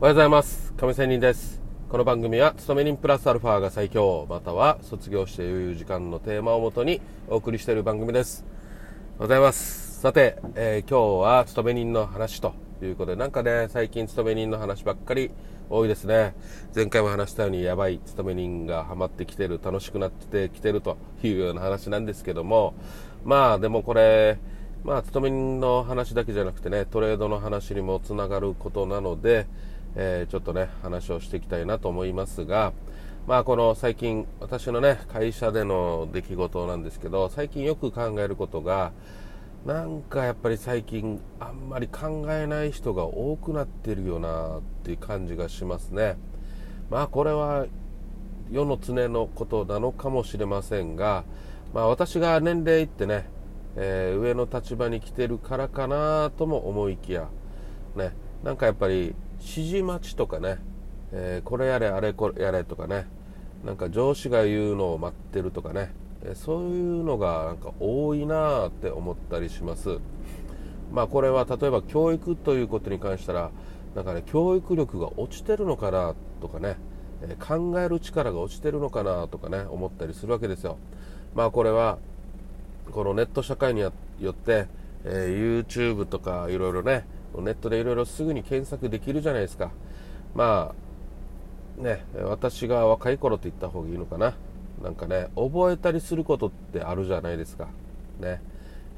おはようございます。亀仙人です。この番組は勤め人プラスアルファが最強または卒業して余裕時間のテーマをもとにお送りしている番組です。おはようございます。さて、えー、今日は勤め人の話ということでなんかね最近勤め人の話ばっかり多いですね。前回も話したようにやばい勤め人がハマってきてる楽しくなってきてるというような話なんですけどもまあでもこれまあ勤め人の話だけじゃなくてねトレードの話にもつながることなのでえー、ちょっとね話をしていきたいなと思いますがまあこの最近私のね会社での出来事なんですけど最近よく考えることがなんかやっぱり最近あんまり考えない人が多くなってるよなっていう感じがしますね。まあこれは世の常のことなのかもしれませんがまあ私が年齢いってね、えー、上の立場に来てるからかなとも思いきやねなんかやっぱり指示待ちとかね、えー、これやれあれこれやれとかね。なんか上司が言うのを待ってるとかね、えそういうのがなんか多いなって思ったりします。まあこれは例えば教育ということに関したらなんかね教育力が落ちてるのかなとかね、え考える力が落ちてるのかなとかね思ったりするわけですよ。まあこれはこのネット社会によって、えー、YouTube とかいろいろねネットでいろいろすぐに検索できるじゃないですか。まあね私が若い頃って言った方がいいのかな。なんかね覚えたりすることってあるじゃないですか。ね。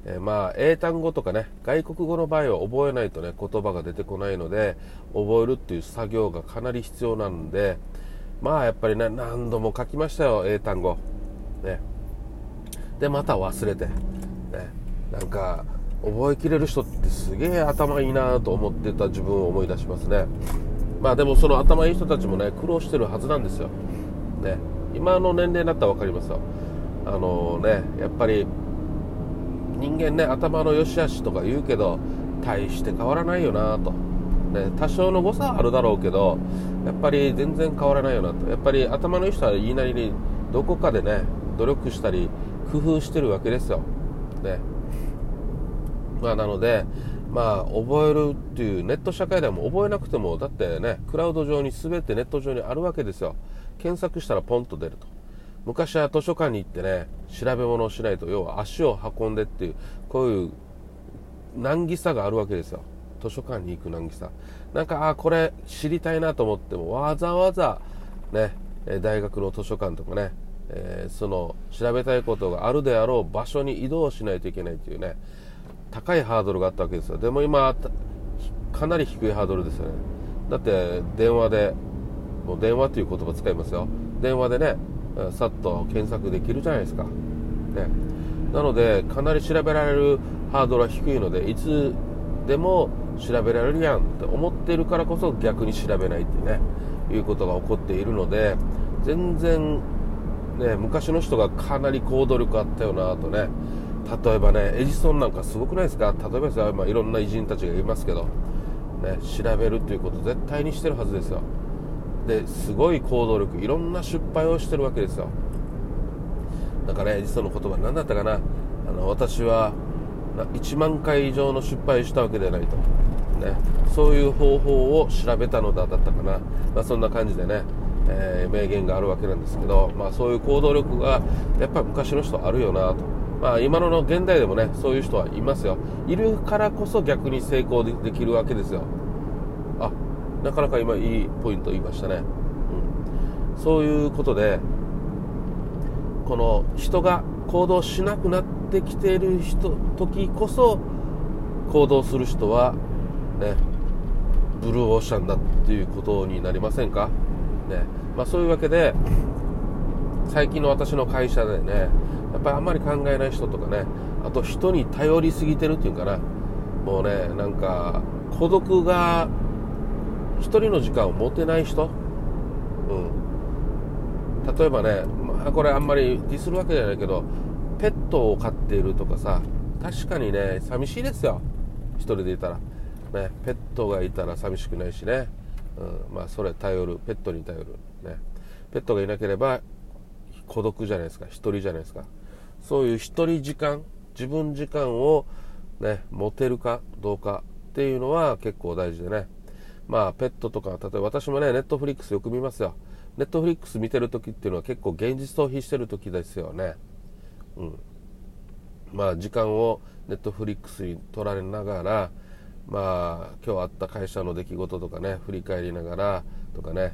えまあ英単語とかね外国語の場合は覚えないとね言葉が出てこないので覚えるっていう作業がかなり必要なんでまあやっぱりね何度も書きましたよ英単語。ね。でまた忘れて。ね。なんか覚えきれる人ってすげえ頭いいなと思ってた自分を思い出しますね。まあでもその頭いい人たちもね苦労してるはずなんですよ。ね。今の年齢になったら分かりますよ。あのねやっぱり人間ね頭の良し悪しとか言うけど大して変わらないよなと、ね、多少の誤差はあるだろうけどやっぱり全然変わらないよなと。やっぱり頭のいい人は言いなりにどこかでね努力したり工夫してるわけですよ、ね、まあ、なので、まあ、覚えるっていうネット社会でも覚えなくてもだってねクラウド上に全てネット上にあるわけですよ。検索したらポンと出ると。昔は図書館に行ってね調べ物をしないと要は足を運んでっていうこういう難儀さがあるわけですよ。図書館に行く難儀さ。なんかあこれ知りたいなと思ってもわざわざね大学の図書館とかね、えー、その調べたいことがあるであろう場所に移動しないといけないっていうね。高いハードルがあったわけですよ。でも今かなり低いハードルですよね。だって電話でもう電話という言葉使いますよ。電話でねさっと検索できるじゃないですか、ね、なのでかなり調べられるハードルは低いのでいつでも調べられるやんって思ってるからこそ逆に調べないっていうねいうことが起こっているので全然ね昔の人がかなり行動力あったよなとね例えばねエジソンなんかすごくないですか？例えばですよ、まあ、いろんな偉人たちがいますけど、ね、調べるっていうこと絶対にしてるはずですよ。ですごい行動力いろんな失敗をしてるわけですよ。なんかねエジソンの言葉何だったかな？あの私は1万回以上の失敗したわけではないと、ね、そういう方法を調べたのだだったかな、まあ、そんな感じでね、えー、名言があるわけなんですけど、まあ、そういう行動力がやっぱり昔の人あるよなと。まあ、今のの現代でもねそういう人はいますよ。いるからこそ逆に成功できるわけですよ。あなかなか今いいポイント言いましたね、うん、そういうことでこの人が行動しなくなってきている人時こそ行動する人はねブルーオーシャンだっていうことになりませんか？ね。まあ、そういうわけで最近の私の会社でねやっぱりあんまり考えない人とかねあと人に頼りすぎてるっていうかなもうねなんか孤独が1人の時間を持てない人、うん、例えばね、まあ、これあんまりディスるわけじゃないけどペットを飼っているとかさ確かにね寂しいですよ。1人でいたら、ね、ペットがいたら寂しくないしね、うん、まあそれ頼る。ペットに頼る。ね。ペットがいなければ孤独じゃないですか。1人じゃないですか。そういう一人時間自分時間をね持てるかどうかっていうのは結構大事でね。まあペットとか例えば私もねネットフリックスよく見ますよ。ネットフリックス見てる時っていうのは結構現実逃避してる時ですよね。うん。まあ時間をネットフリックスに取られながらまあ今日あった会社の出来事とかね振り返りながらとかね、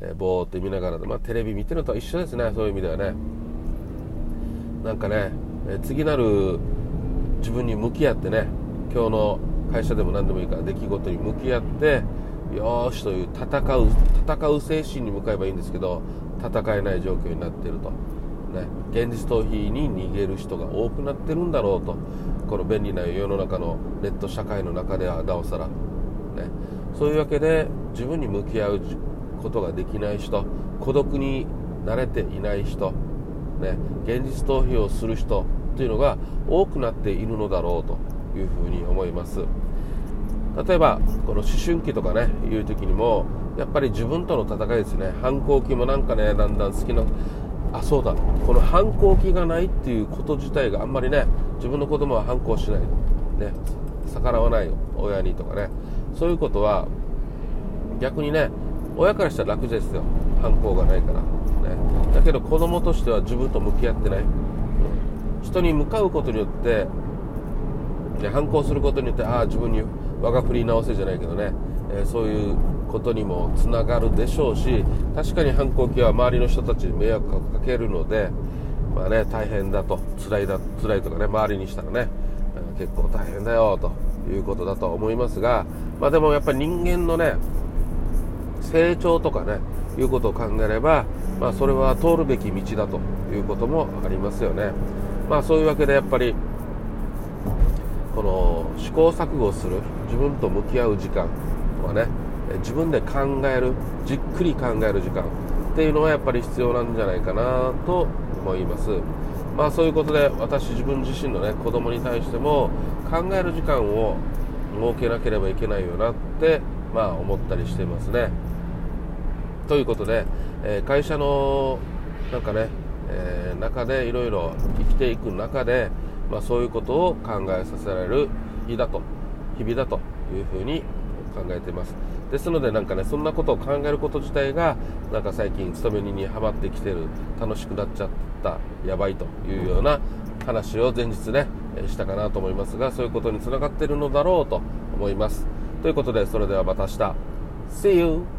えー、ぼーっと見ながら、まあ、テレビ見てるのと一緒ですね。そういう意味ではね。なんかね、えー、次なる自分に向き合ってね今日の会社でも何でもいいから出来事に向き合ってよしという戦う戦う精神に向かえばいいんですけど戦えない状況になっていると、ね、現実逃避に逃げる人が多くなってるんだろうと。この便利な世の中のネット社会の中ではなおさら、ね、そういうわけで自分に向き合うことができない人孤独に慣れていない人、ね、現実逃避をする人というのが多くなっているのだろうというふうに思います。例えばこの思春期とかねいう時にもやっぱり自分との戦いですね。反抗期もなんかねだんだん好きなあそうだこの反抗期がないっていうこと自体があんまりね自分の子供は反抗しない、ね、逆らわない親にとかね。そういうことは逆にね親からしたら楽ですよ。反抗がないから、ね、だけど子供としては自分と向き合ってない、人に向かうことによってね、反抗することによってああ自分に我が振り直せじゃないけどね、えー、そういうことにもつながるでしょうし確かに反抗期は周りの人たちに迷惑をかけるので、まあね、大変だと。辛いだ辛いとかね周りにしたらね、結構大変だよということだと思いますが、まあ、でもやっぱり人間のね成長とかねいうことを考えれば、まあ、それは通るべき道だということもありますよね。まあ、そういうわけでやっぱりこの試行錯誤する自分と向き合う時間とかね自分で考えるじっくり考える時間っていうのはやっぱり必要なんじゃないかなと思いますまあそういうことで私自分自身のね子供に対しても考える時間を設けなければいけないよなってまあ思ったりしてますねということで、えー、会社のなんかね、えー、中でいろいろ生きていく中でまあ、そういうことを考えさせられる日だと日々だというふうに考えています。ですのでなんかねそんなことを考えること自体がなんか最近勤め人にはまってきてる楽しくなっちゃったやばいというような話を前日ねしたかなと思いますがそういうことにつながってるのだろうと思います。ということでそれではまた明日。See you!